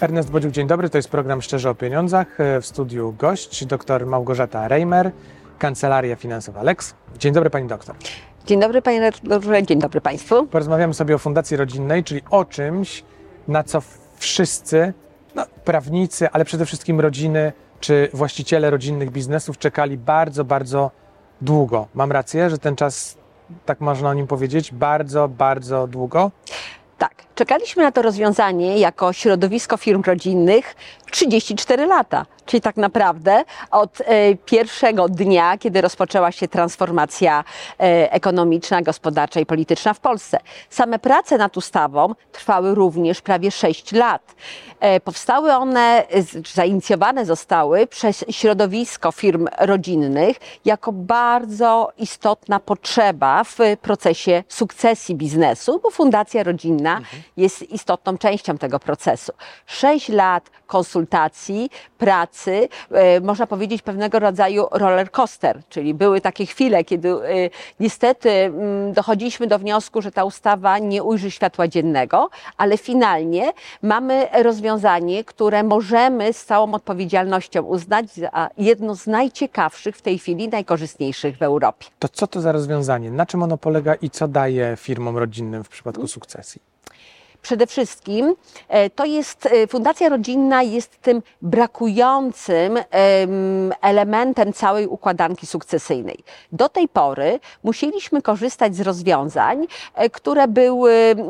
Ernest Bodziuk, dzień dobry. To jest program Szczerze o Pieniądzach. E, w studiu gość dr Małgorzata Reimer, Kancelaria Finansowa Lex. Dzień dobry pani doktor. Dzień dobry panie redaktorze, dzień dobry państwu. Porozmawiamy sobie o Fundacji Rodzinnej, czyli o czymś, na co wszyscy, no, prawnicy, ale przede wszystkim rodziny czy właściciele rodzinnych biznesów czekali bardzo, bardzo długo. Mam rację, że ten czas, tak można o nim powiedzieć, bardzo, bardzo długo? Tak, czekaliśmy na to rozwiązanie jako środowisko firm rodzinnych 34 lata. Czyli tak naprawdę od e, pierwszego dnia, kiedy rozpoczęła się transformacja e, ekonomiczna, gospodarcza i polityczna w Polsce. Same prace nad ustawą trwały również prawie 6 lat. E, powstały one, zainicjowane zostały przez środowisko firm rodzinnych jako bardzo istotna potrzeba w procesie sukcesji biznesu, bo Fundacja Rodzinna mhm. Jest istotną częścią tego procesu. 6 lat konsultacji, pracy, pracy, e, można powiedzieć, pewnego rodzaju roller coaster, czyli były takie chwile, kiedy e, niestety mm, dochodziliśmy do wniosku, że ta ustawa nie ujrzy światła dziennego, ale finalnie mamy rozwiązanie, które możemy z całą odpowiedzialnością uznać za jedno z najciekawszych w tej chwili, najkorzystniejszych w Europie. To co to za rozwiązanie? Na czym ono polega i co daje firmom rodzinnym w przypadku sukcesji? Przede wszystkim e, to jest, e, Fundacja Rodzinna jest tym brakującym elementem całej układanki sukcesyjnej. Do tej pory musieliśmy korzystać z rozwiązań, e, które były mm,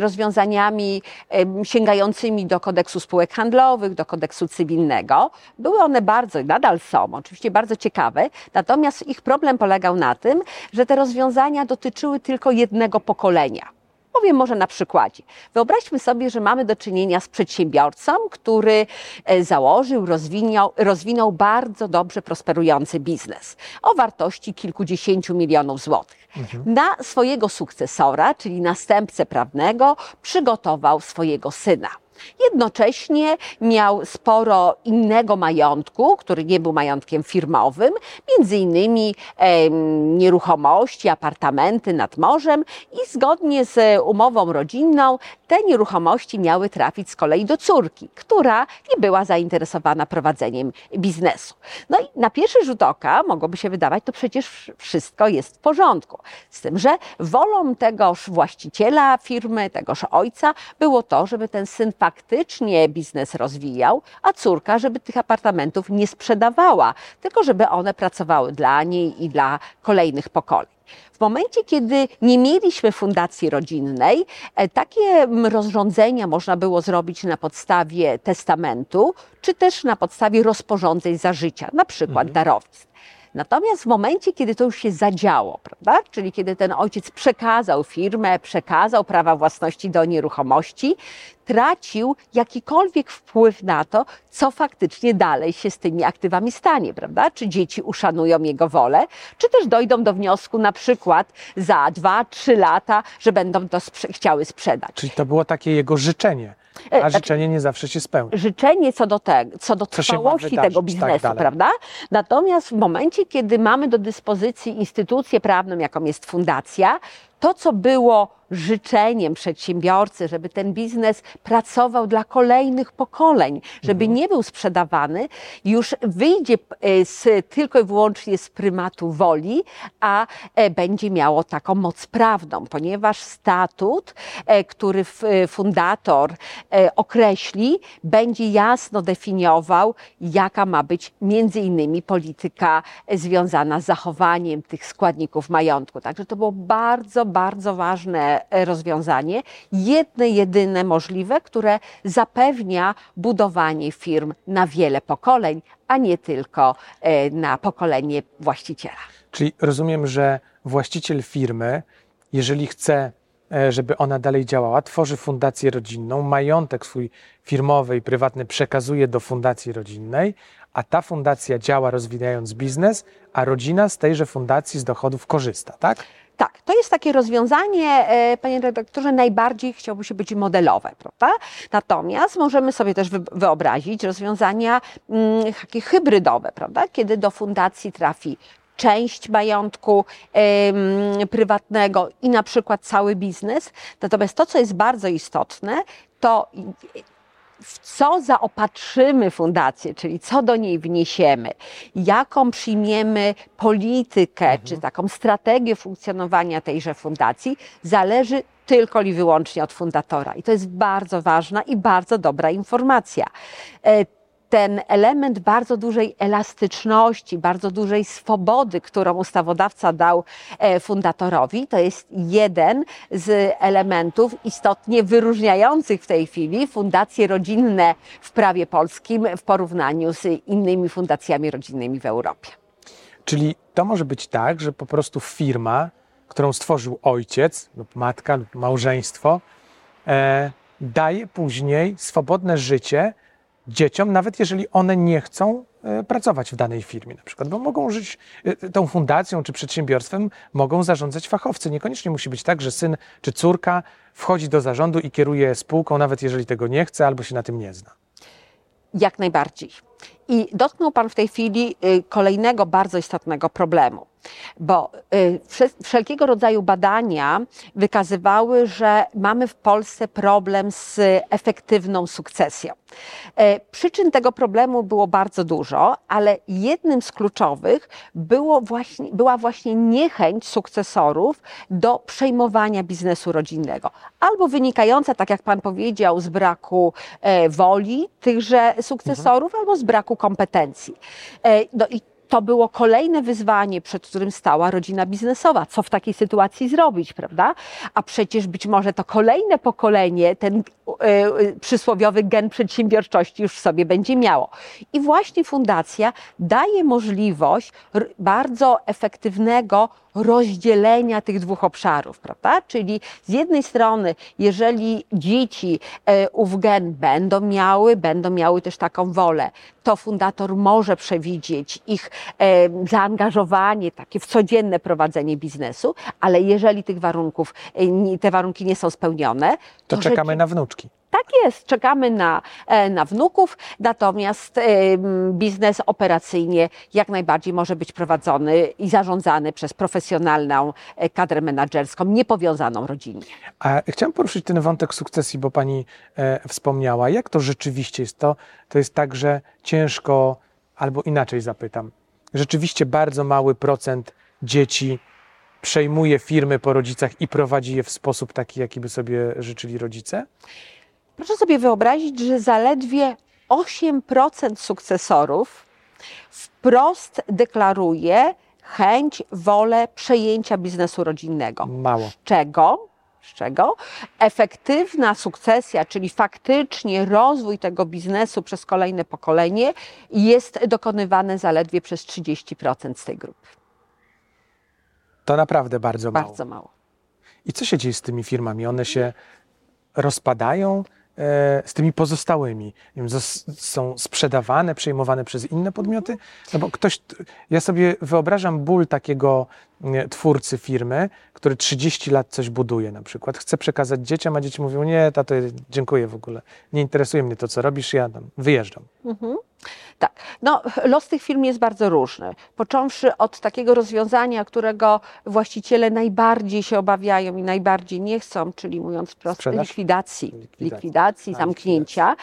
rozwiązaniami sięgającymi do kodeksu spółek handlowych, do kodeksu cywilnego. Były one bardzo, nadal są, oczywiście bardzo ciekawe, natomiast ich problem polegał na tym, że te rozwiązania dotyczyły tylko jednego pokolenia. Powiem może na przykładzie. Wyobraźmy sobie, że mamy do czynienia z przedsiębiorcą, który e, założył, rozwinął, rozwinął bardzo dobrze prosperujący biznes o wartości kilkudziesięciu milionów złotych. Mhm. Na swojego sukcesora, czyli następcę prawnego, przygotował swojego syna. Jednocześnie miał sporo innego majątku, który nie był majątkiem firmowym, między innymi e, nieruchomości, apartamenty nad morzem i zgodnie z umową rodzinną te nieruchomości miały trafić z kolei do córki, która nie była zainteresowana prowadzeniem biznesu. No i na pierwszy rzut oka mogłoby się wydawać, to przecież wszystko jest w porządku. Z tym, że wolą tegoż właściciela firmy, tegoż ojca było to, żeby ten syn faktycznie biznes rozwijał, a córka, żeby tych apartamentów nie sprzedawała, tylko żeby one pracowały dla niej i dla kolejnych pokoleń. W momencie, kiedy nie mieliśmy fundacji rodzinnej, e, takie rozrządzenia można było zrobić na podstawie testamentu, czy też na podstawie rozporządzeń za życia, na przykład mhm. darowizn. Natomiast w momencie, kiedy to już się zadziało, prawda? czyli kiedy ten ojciec przekazał firmę, przekazał prawa własności do nieruchomości, tracił jakikolwiek wpływ na to, co faktycznie dalej się z tymi aktywami stanie, prawda? Czy dzieci uszanują jego wolę, czy też dojdą do wniosku na przykład za dwa, trzy lata, że będą to sprze chciały sprzedać. Czyli to było takie jego życzenie. A e, znaczy, życzenie nie zawsze się spełni. Życzenie co do, te, co do co trwałości tego tak biznesu, tak prawda? Natomiast w momencie, kiedy mamy do dyspozycji instytucję prawną, jaką jest fundacja, to, co było życzeniem przedsiębiorcy, żeby ten biznes pracował dla kolejnych pokoleń, żeby mhm. nie był sprzedawany, już wyjdzie e, z, tylko i wyłącznie z prymatu woli, a e, będzie miało taką moc prawną, ponieważ statut, e, który fundator określi, będzie jasno definiował, jaka ma być między innymi polityka związana z zachowaniem tych składników majątku. Także to było bardzo, bardzo ważne rozwiązanie, jedne, jedyne możliwe, które zapewnia budowanie firm na wiele pokoleń, a nie tylko e, na pokolenie właściciela. Czyli rozumiem, że właściciel firmy, jeżeli chce, e, żeby ona dalej działała, tworzy fundację rodzinną, majątek swój firmowy i prywatny przekazuje do fundacji rodzinnej, a ta fundacja działa rozwijając biznes, a rodzina z tejże fundacji z dochodów korzysta, tak? Tak, to jest takie rozwiązanie, e, panie redaktorze, najbardziej chciałby się być modelowe, prawda? Natomiast możemy sobie też wyobrazić rozwiązania mm, takie hybrydowe, prawda? Kiedy do fundacji trafi część majątku prywatnego i na przykład cały biznes. Natomiast to, co jest bardzo istotne, to w co zaopatrzymy fundację, czyli co do niej wniesiemy, jaką przyjmiemy politykę, czy taką strategię funkcjonowania tejże fundacji, zależy tylko i wyłącznie od fundatora. I to jest bardzo ważna i bardzo dobra informacja. Ten element bardzo dużej elastyczności, bardzo dużej swobody, którą ustawodawca dał e, fundatorowi, to jest jeden z elementów istotnie wyróżniających w tej chwili fundacje rodzinne w prawie polskim w porównaniu z innymi fundacjami rodzinnymi w Europie. Czyli to może być tak, że po prostu firma, którą stworzył ojciec lub matka lub małżeństwo, e, daje później swobodne życie dzieciom, nawet jeżeli one nie chcą e, pracować w danej firmie na przykład, bo mogą żyć e, tą fundacją czy przedsiębiorstwem, mogą zarządzać fachowcy. Niekoniecznie musi być tak, że syn czy córka wchodzi do zarządu i kieruje spółką, nawet jeżeli tego nie chce albo się na tym nie zna. Jak najbardziej. I dotknął Pan w tej chwili y, kolejnego bardzo istotnego problemu, bo y, wszelkiego rodzaju badania wykazywały, że mamy w Polsce problem z efektywną sukcesją. E, przyczyn tego problemu było bardzo dużo, ale jednym z kluczowych było właśnie, była właśnie niechęć sukcesorów do przejmowania biznesu rodzinnego. Albo wynikająca, tak jak Pan powiedział, z braku e, woli tychże sukcesorów, mhm. albo z braku kompetencji. E, no i to było kolejne wyzwanie, przed którym stała rodzina biznesowa. Co w takiej sytuacji zrobić, prawda? A przecież być może to kolejne pokolenie ten y, przysłowiowy gen przedsiębiorczości już w sobie będzie miało. I właśnie fundacja daje możliwość bardzo efektywnego rozdzielenia tych dwóch obszarów, prawda? Czyli z jednej strony, jeżeli dzieci e, ów gen będą miały, będą miały też taką wolę, to fundator może przewidzieć ich zaangażowanie takie w codzienne prowadzenie biznesu, ale jeżeli tych warunków, e, te warunki nie są spełnione, to, to czekamy na wnuczki. Tak jest, czekamy na, e, na wnuków, natomiast e, biznes operacyjnie jak najbardziej może być prowadzony i zarządzany przez profesjonalną e, kadrę menedżerską, niepowiązaną rodzinnie. A chciałem poruszyć ten wątek sukcesji, bo Pani wspomniała. Jak to rzeczywiście jest? To, to jest tak, że ciężko, albo inaczej zapytam, rzeczywiście bardzo mały procent dzieci przejmuje firmy po rodzicach i prowadzi je w sposób taki, jaki by sobie życzyli rodzice? Proszę sobie wyobrazić, że zaledwie 8% sukcesorów wprost deklaruje chęć, wolę przejęcia biznesu rodzinnego. Mało. Z czego? Z czego? Efektywna sukcesja, czyli faktycznie rozwój tego biznesu przez kolejne pokolenie jest dokonywany zaledwie przez 30% z tej grupy. To naprawdę bardzo mało. Bardzo mało. I co się dzieje z tymi firmami? One się rozpadają? E, z tymi pozostałymi? Są sprzedawane, przejmowane przez inne podmioty? No bo ktoś, ja sobie wyobrażam ból takiego twórcy firmy, który 30 lat coś buduje na przykład, chce przekazać dzieciom, a dzieci mówią, nie, tato, dziękuję w ogóle, nie interesuje mnie to, co robisz, ja tam wyjeżdżam. Mhm. Tak. No, los tych firm jest bardzo różny. Począwszy od takiego rozwiązania, którego właściciele najbardziej się obawiają i najbardziej nie chcą, czyli mówiąc prosto, likwidacji, likwidacji, likwidacji zamknięcia,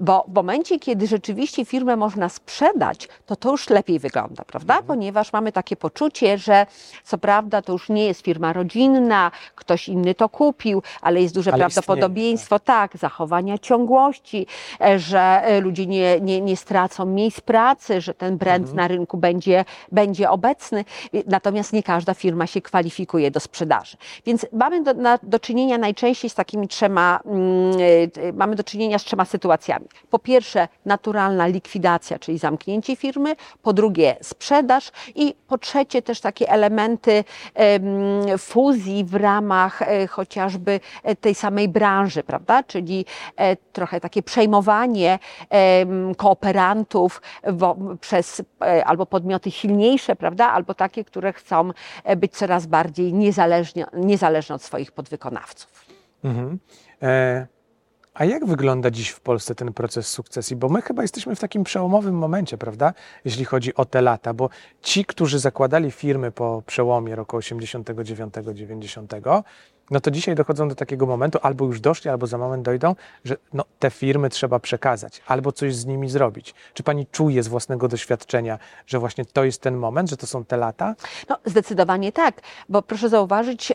bo w momencie, kiedy rzeczywiście firmę można sprzedać, to to już lepiej wygląda, prawda? Mhm. Ponieważ mamy takie poczucie, że co prawda to już nie jest firma rodzinna, ktoś inny to kupił, ale jest duże ale prawdopodobieństwo, tak. tak, zachowania ciągłości, e, że e, ludzie nie, nie, nie stracą miejsc pracy, że ten brand mhm. na rynku będzie, będzie obecny. Natomiast nie każda firma się kwalifikuje do sprzedaży. Więc mamy do, na, do czynienia najczęściej z takimi trzema, e, mamy do czynienia z trzema sytuacjami. Po pierwsze, naturalna likwidacja, czyli zamknięcie firmy, po drugie, sprzedaż i po trzecie też takie elementy fuzji w ramach e, chociażby e, tej samej branży, prawda? Czyli trochę takie przejmowanie kooperantów przez albo podmioty silniejsze, prawda? Albo takie, które chcą być coraz bardziej niezależne, niezależne od swoich podwykonawców. Mhm. E a jak wygląda dziś w Polsce ten proces sukcesji? Bo my chyba jesteśmy w takim przełomowym momencie, prawda? Jeśli chodzi o te lata, bo ci, którzy zakładali firmy po przełomie roku 89-90, no to dzisiaj dochodzą do takiego momentu, albo już doszli, albo za moment dojdą, że no, te firmy trzeba przekazać, albo coś z nimi zrobić. Czy pani czuje z własnego doświadczenia, że właśnie to jest ten moment, że to są te lata? No, zdecydowanie tak, bo proszę zauważyć,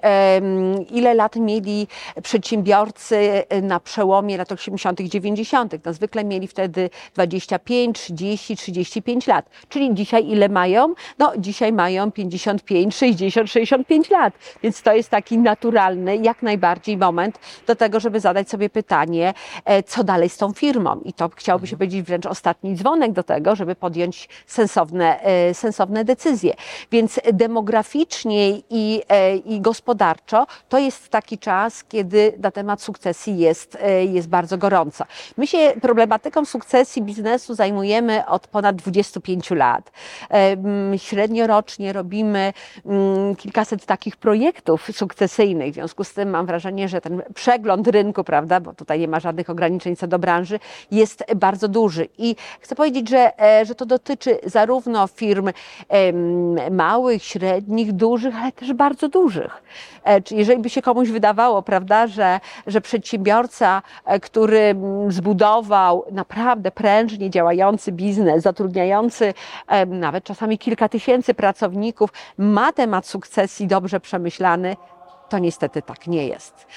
ile lat mieli przedsiębiorcy na przełomie lat 80., 90. No, zwykle mieli wtedy 25, 30, 35 lat. Czyli dzisiaj ile mają? No, dzisiaj mają 55, 60, 65 lat. Więc to jest taki naturalny, jak najbardziej moment do tego, żeby zadać sobie pytanie, e, co dalej z tą firmą. I to chciałoby się powiedzieć wręcz ostatni dzwonek do tego, żeby podjąć sensowne, e, sensowne decyzje. Więc demograficznie i, e, i gospodarczo to jest taki czas, kiedy na temat sukcesji jest, jest bardzo gorąca. My się problematyką sukcesji biznesu zajmujemy od ponad 25 lat. Mm, Średnio rocznie robimy mm, kilkaset takich projektów sukcesyjnych. Związku z tym mam wrażenie, że ten przegląd rynku, prawda, bo tutaj nie ma żadnych ograniczeń co do branży, jest bardzo duży. I chcę powiedzieć, że, e, że to dotyczy zarówno firm małych, średnich, dużych, ale też bardzo dużych. E, Czy jeżeli by się komuś wydawało, prawda, że, że przedsiębiorca, e, który zbudował naprawdę prężnie działający biznes, zatrudniający nawet czasami kilka tysięcy pracowników, ma temat sukcesji dobrze przemyślany, to niestety tak nie jest.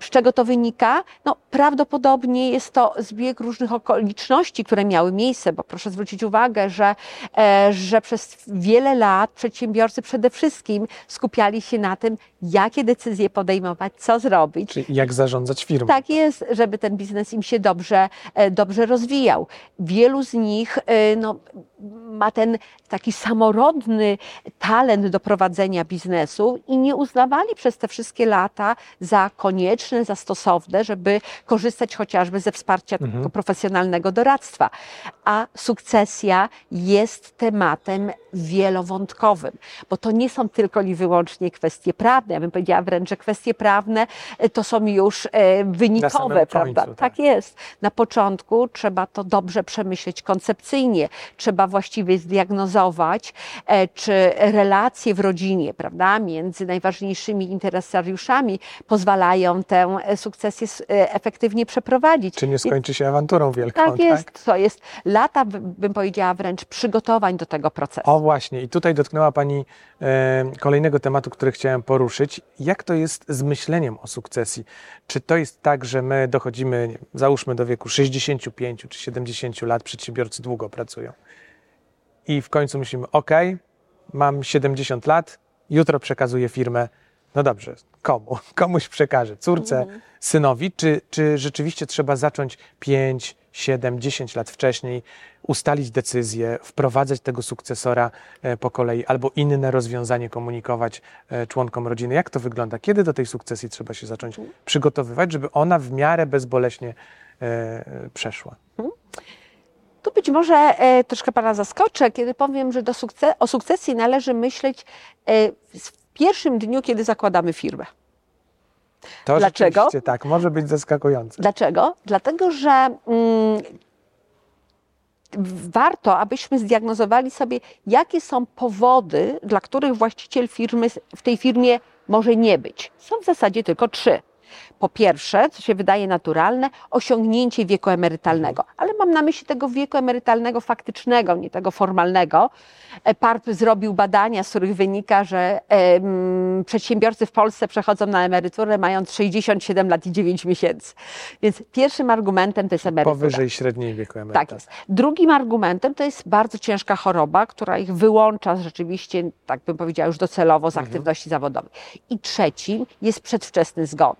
Z czego to wynika? No, prawdopodobnie jest to zbieg różnych okoliczności, które miały miejsce, bo proszę zwrócić uwagę, że, e, że przez wiele lat przedsiębiorcy przede wszystkim skupiali się na tym, jakie decyzje podejmować, co zrobić. Czyli jak zarządzać firmą? Tak jest, żeby ten biznes im się dobrze, e, dobrze rozwijał. Wielu z nich e, no, ma ten taki samorodny talent do prowadzenia biznesu i nie uznawali przez te wszystkie lata za konieczne, za stosowne, żeby korzystać chociażby ze wsparcia takiego profesjonalnego doradztwa. A sukcesja jest tematem wielowątkowym, bo to nie są tylko i wyłącznie kwestie prawne. Ja bym powiedziała wręcz, że kwestie prawne e, to są już e, wynikowe, prawda? tak tak. jest. Na początku trzeba to dobrze przemyśleć koncepcyjnie, trzeba właściwie zdiagnozować, e, czy relacje w rodzinie, prawda, między najważniejszymi interesariuszami pozwalają tę sukcesję efektywnie przeprowadzić. Czy nie skończy się awanturą wielką? Tak jest, to jest lata, bym powiedziała, wręcz przygotowań do tego procesu. O właśnie, i tutaj dotknęła Pani e, kolejnego tematu, który chciałem poruszyć. Jak to jest z myśleniem o sukcesji? Czy to jest tak, że my dochodzimy, wiem, załóżmy do wieku 65 czy 70 lat, przedsiębiorcy długo pracują i w końcu myślimy, ok, mam 70 lat, jutro przekazuję firmę, no dobrze, komu? Komuś przekażę, córce, synowi, czy, czy rzeczywiście trzeba zacząć 5, 7, 10 lat wcześniej, ustalić decyzję, wprowadzać tego sukcesora e, po kolei, albo inne rozwiązanie komunikować e, członkom rodziny. Jak to wygląda? Kiedy do tej sukcesji trzeba się zacząć przygotowywać, żeby ona w miarę bezboleśnie e, przeszła? Tu być może troszkę Pana zaskoczę, kiedy powiem, że do sukce- o sukcesji należy myśleć w pierwszym dniu, kiedy zakładamy firmę. To Dlaczego? rzeczywiście tak, może być zaskakujące. Dlaczego? Dlatego, że mm, warto, abyśmy zdiagnozowali sobie, jakie są powody, dla których właściciel firmy w tej firmie może nie być. Są w zasadzie tylko trzy. Po pierwsze, co się wydaje naturalne, osiągnięcie wieku emerytalnego, ale mam na myśli tego wieku emerytalnego faktycznego, nie tego formalnego. E, PARP zrobił badania, z których wynika, że em, przedsiębiorcy w Polsce przechodzą na emeryturę mając 67 lat i 9 miesięcy. Więc pierwszym argumentem to jest emerytura. Powyżej średniej wieku emeryta. Tak jest. Drugim argumentem to jest bardzo ciężka choroba, która ich wyłącza rzeczywiście, tak bym powiedziała, już docelowo z aktywności zawodowej. I trzecim jest przedwczesny zgon.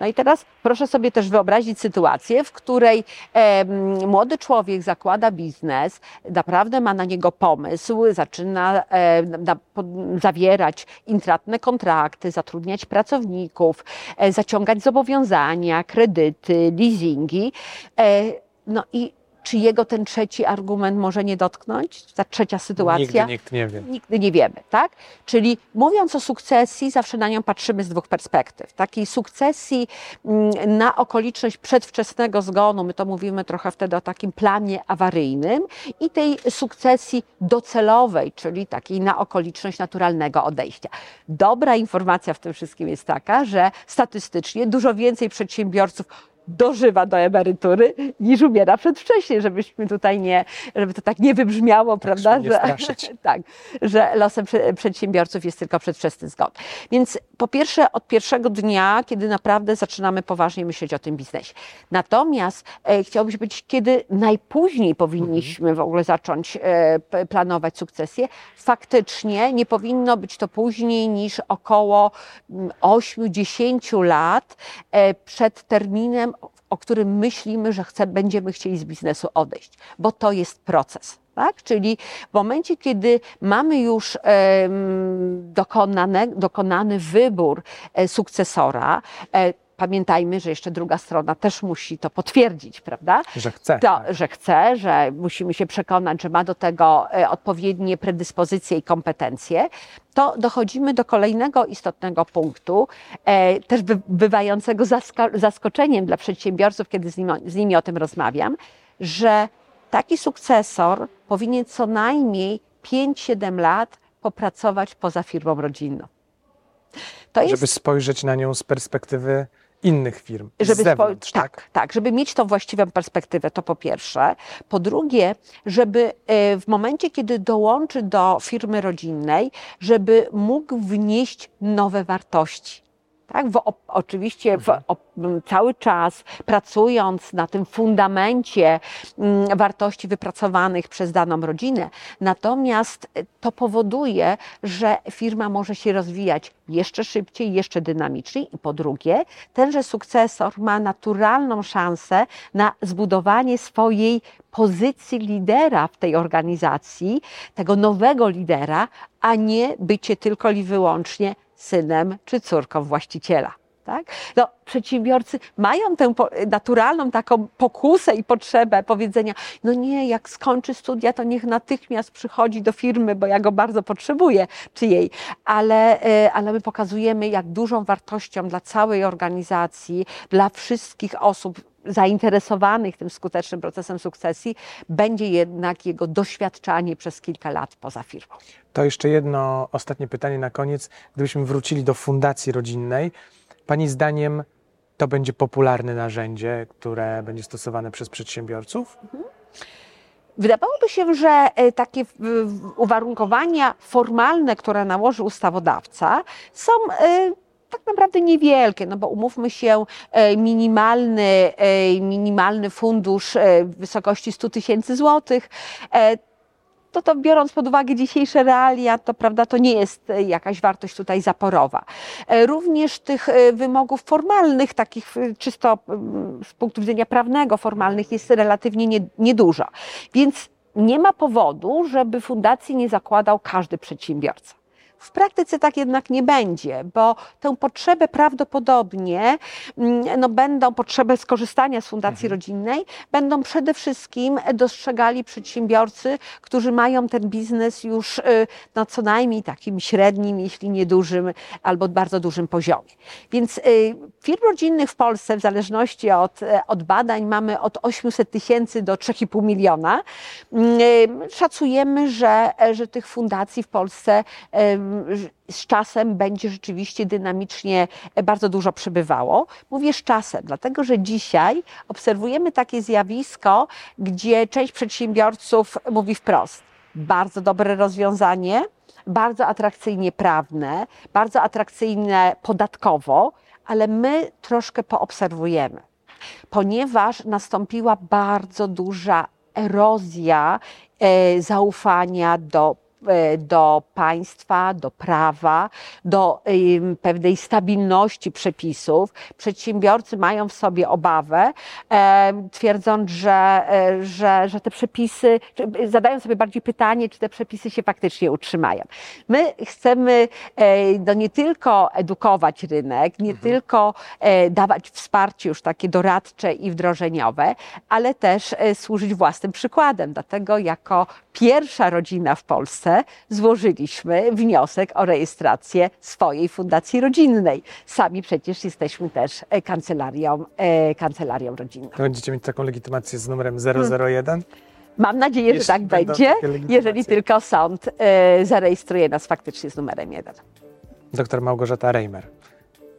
No i teraz proszę sobie też wyobrazić sytuację, w której em, młody człowiek zakłada biznes, naprawdę ma na niego pomysł, zaczyna e, na, po, zawierać intratne kontrakty, zatrudniać pracowników, e, zaciągać zobowiązania, kredyty, leasingi. E, no i Czy jego ten trzeci argument może nie dotknąć? Ta trzecia sytuacja? Nigdy nikt nie wie. Nigdy nie wiemy, tak? Czyli mówiąc o sukcesji, zawsze na nią patrzymy z dwóch perspektyw. Takiej sukcesji mm, na okoliczność przedwczesnego zgonu, my to mówimy trochę wtedy o takim planie awaryjnym, i tej sukcesji docelowej, czyli takiej na okoliczność naturalnego odejścia. Dobra informacja w tym wszystkim jest taka, że statystycznie dużo więcej przedsiębiorców dożywa do emerytury niż umiera przedwcześnie, żebyśmy tutaj nie, żeby to tak nie wybrzmiało, prawda, nie że, tak, że losem prze- przedsiębiorców jest tylko przedwczesny zgon. Więc po pierwsze od pierwszego dnia, kiedy naprawdę zaczynamy poważnie myśleć o tym biznesie. Natomiast e, chciałabym powiedzieć, kiedy najpóźniej powinniśmy w ogóle zacząć e, planować sukcesję, faktycznie nie powinno być to później niż około mm, 8-10 lat e, przed terminem, o którym myślimy, że chce, będziemy chcieli z biznesu odejść, bo to jest proces. Tak? Czyli w momencie, kiedy mamy już dokonane, dokonany wybór e, sukcesora, e, pamiętajmy, że jeszcze druga strona też musi to potwierdzić, prawda? Że chce. To, tak. że chce, że musimy się przekonać, że ma do tego e, odpowiednie predyspozycje i kompetencje, to dochodzimy do kolejnego istotnego punktu, e, też by, bywającego zasko- zaskoczeniem dla przedsiębiorców, kiedy z, nim, z nimi o tym rozmawiam, że taki sukcesor powinien co najmniej 5-7 lat popracować poza firmą rodzinną. To jest Żeby spojrzeć na nią z perspektywy innych firm, żeby z spo- zewnątrz, tak, tak? tak, żeby mieć tą właściwą perspektywę, to po pierwsze. Po drugie, żeby e, w momencie, kiedy dołączy do firmy rodzinnej, żeby mógł wnieść nowe wartości. Tak, w, o, oczywiście w, o, m, cały czas pracując na tym fundamencie mm, wartości wypracowanych przez daną rodzinę. Natomiast e, to powoduje, że firma może się rozwijać jeszcze szybciej, jeszcze dynamiczniej. I po drugie, tenże sukcesor ma naturalną szansę na zbudowanie swojej pozycji lidera w tej organizacji, tego nowego lidera, a nie bycie tylko i wyłącznie synem czy córką właściciela. Tak? No, przedsiębiorcy mają tę naturalną taką pokusę i potrzebę powiedzenia, no nie, jak skończy studia, to niech natychmiast przychodzi do firmy, bo ja go bardzo potrzebuję, czy jej. Ale, e, ale my pokazujemy, jak dużą wartością dla całej organizacji, dla wszystkich osób zainteresowanych tym skutecznym procesem sukcesji, będzie jednak jego doświadczanie przez kilka lat poza firmą. To jeszcze jedno ostatnie pytanie na koniec. Gdybyśmy wrócili do fundacji rodzinnej, Pani zdaniem to będzie popularne narzędzie, które będzie stosowane przez przedsiębiorców? Wydawałoby się, że e, takie uwarunkowania formalne, które nałoży ustawodawca, są e, tak naprawdę niewielkie, no bo umówmy się, e, minimalny, e, minimalny fundusz e, w wysokości 100 tysięcy złotych. To to biorąc pod uwagę dzisiejsze realia, to prawda, to nie jest jakaś wartość tutaj zaporowa. Również tych wymogów formalnych, takich czysto z punktu widzenia prawnego, formalnych jest relatywnie nie- niedużo. Więc nie ma powodu, żeby fundacji nie zakładał każdy przedsiębiorca. W praktyce tak jednak nie będzie, bo tę potrzebę prawdopodobnie mm, no, będą, potrzebę skorzystania z fundacji rodzinnej, będą przede wszystkim dostrzegali przedsiębiorcy, którzy mają ten biznes już y, na co najmniej takim średnim, jeśli nie dużym, albo bardzo dużym poziomie. Więc y, firm rodzinnych w Polsce, w zależności od, e, od badań, mamy od 800 tysięcy do 3,5 miliona. Mm, y, Szacujemy, że, e, że tych fundacji w Polsce z czasem będzie rzeczywiście dynamicznie e, bardzo dużo przybywało. Mówię z czasem, dlatego że dzisiaj obserwujemy takie zjawisko, gdzie część przedsiębiorców mówi wprost: bardzo dobre rozwiązanie, bardzo atrakcyjnie prawne, bardzo atrakcyjne podatkowo, ale my troszkę poobserwujemy, ponieważ nastąpiła bardzo duża erozja e, zaufania do do państwa, do prawa, do pewnej stabilności przepisów. Przedsiębiorcy mają w sobie obawę, em, twierdząc, że, e, że, że te przepisy, zadają sobie bardziej pytanie, czy te przepisy się faktycznie utrzymają. My chcemy e, no, nie tylko edukować rynek, nie tylko e, dawać wsparcie już takie doradcze i wdrożeniowe, ale też e, służyć własnym przykładem. Dlatego jako pierwsza rodzina w Polsce złożyliśmy wniosek o rejestrację swojej fundacji rodzinnej. Sami przecież jesteśmy też e, kancelarią, e, kancelarią rodzinną. To będziecie mieć taką legitymację z numerem 001. Mam nadzieję, że Jeśli tak będą będzie, jeżeli tylko sąd e, zarejestruje nas faktycznie z numerem jeden. Dr Małgorzata Reimer,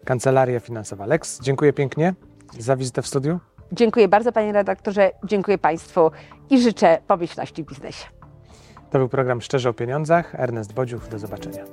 Kancelaria Finansowa Lex. Dziękuję pięknie za wizytę w studiu. Dziękuję bardzo panie redaktorze, dziękuję państwu i życzę pomyślności w biznesie. To był program Szczerze o Pieniądzach. Ernest Bodziuch, do zobaczenia.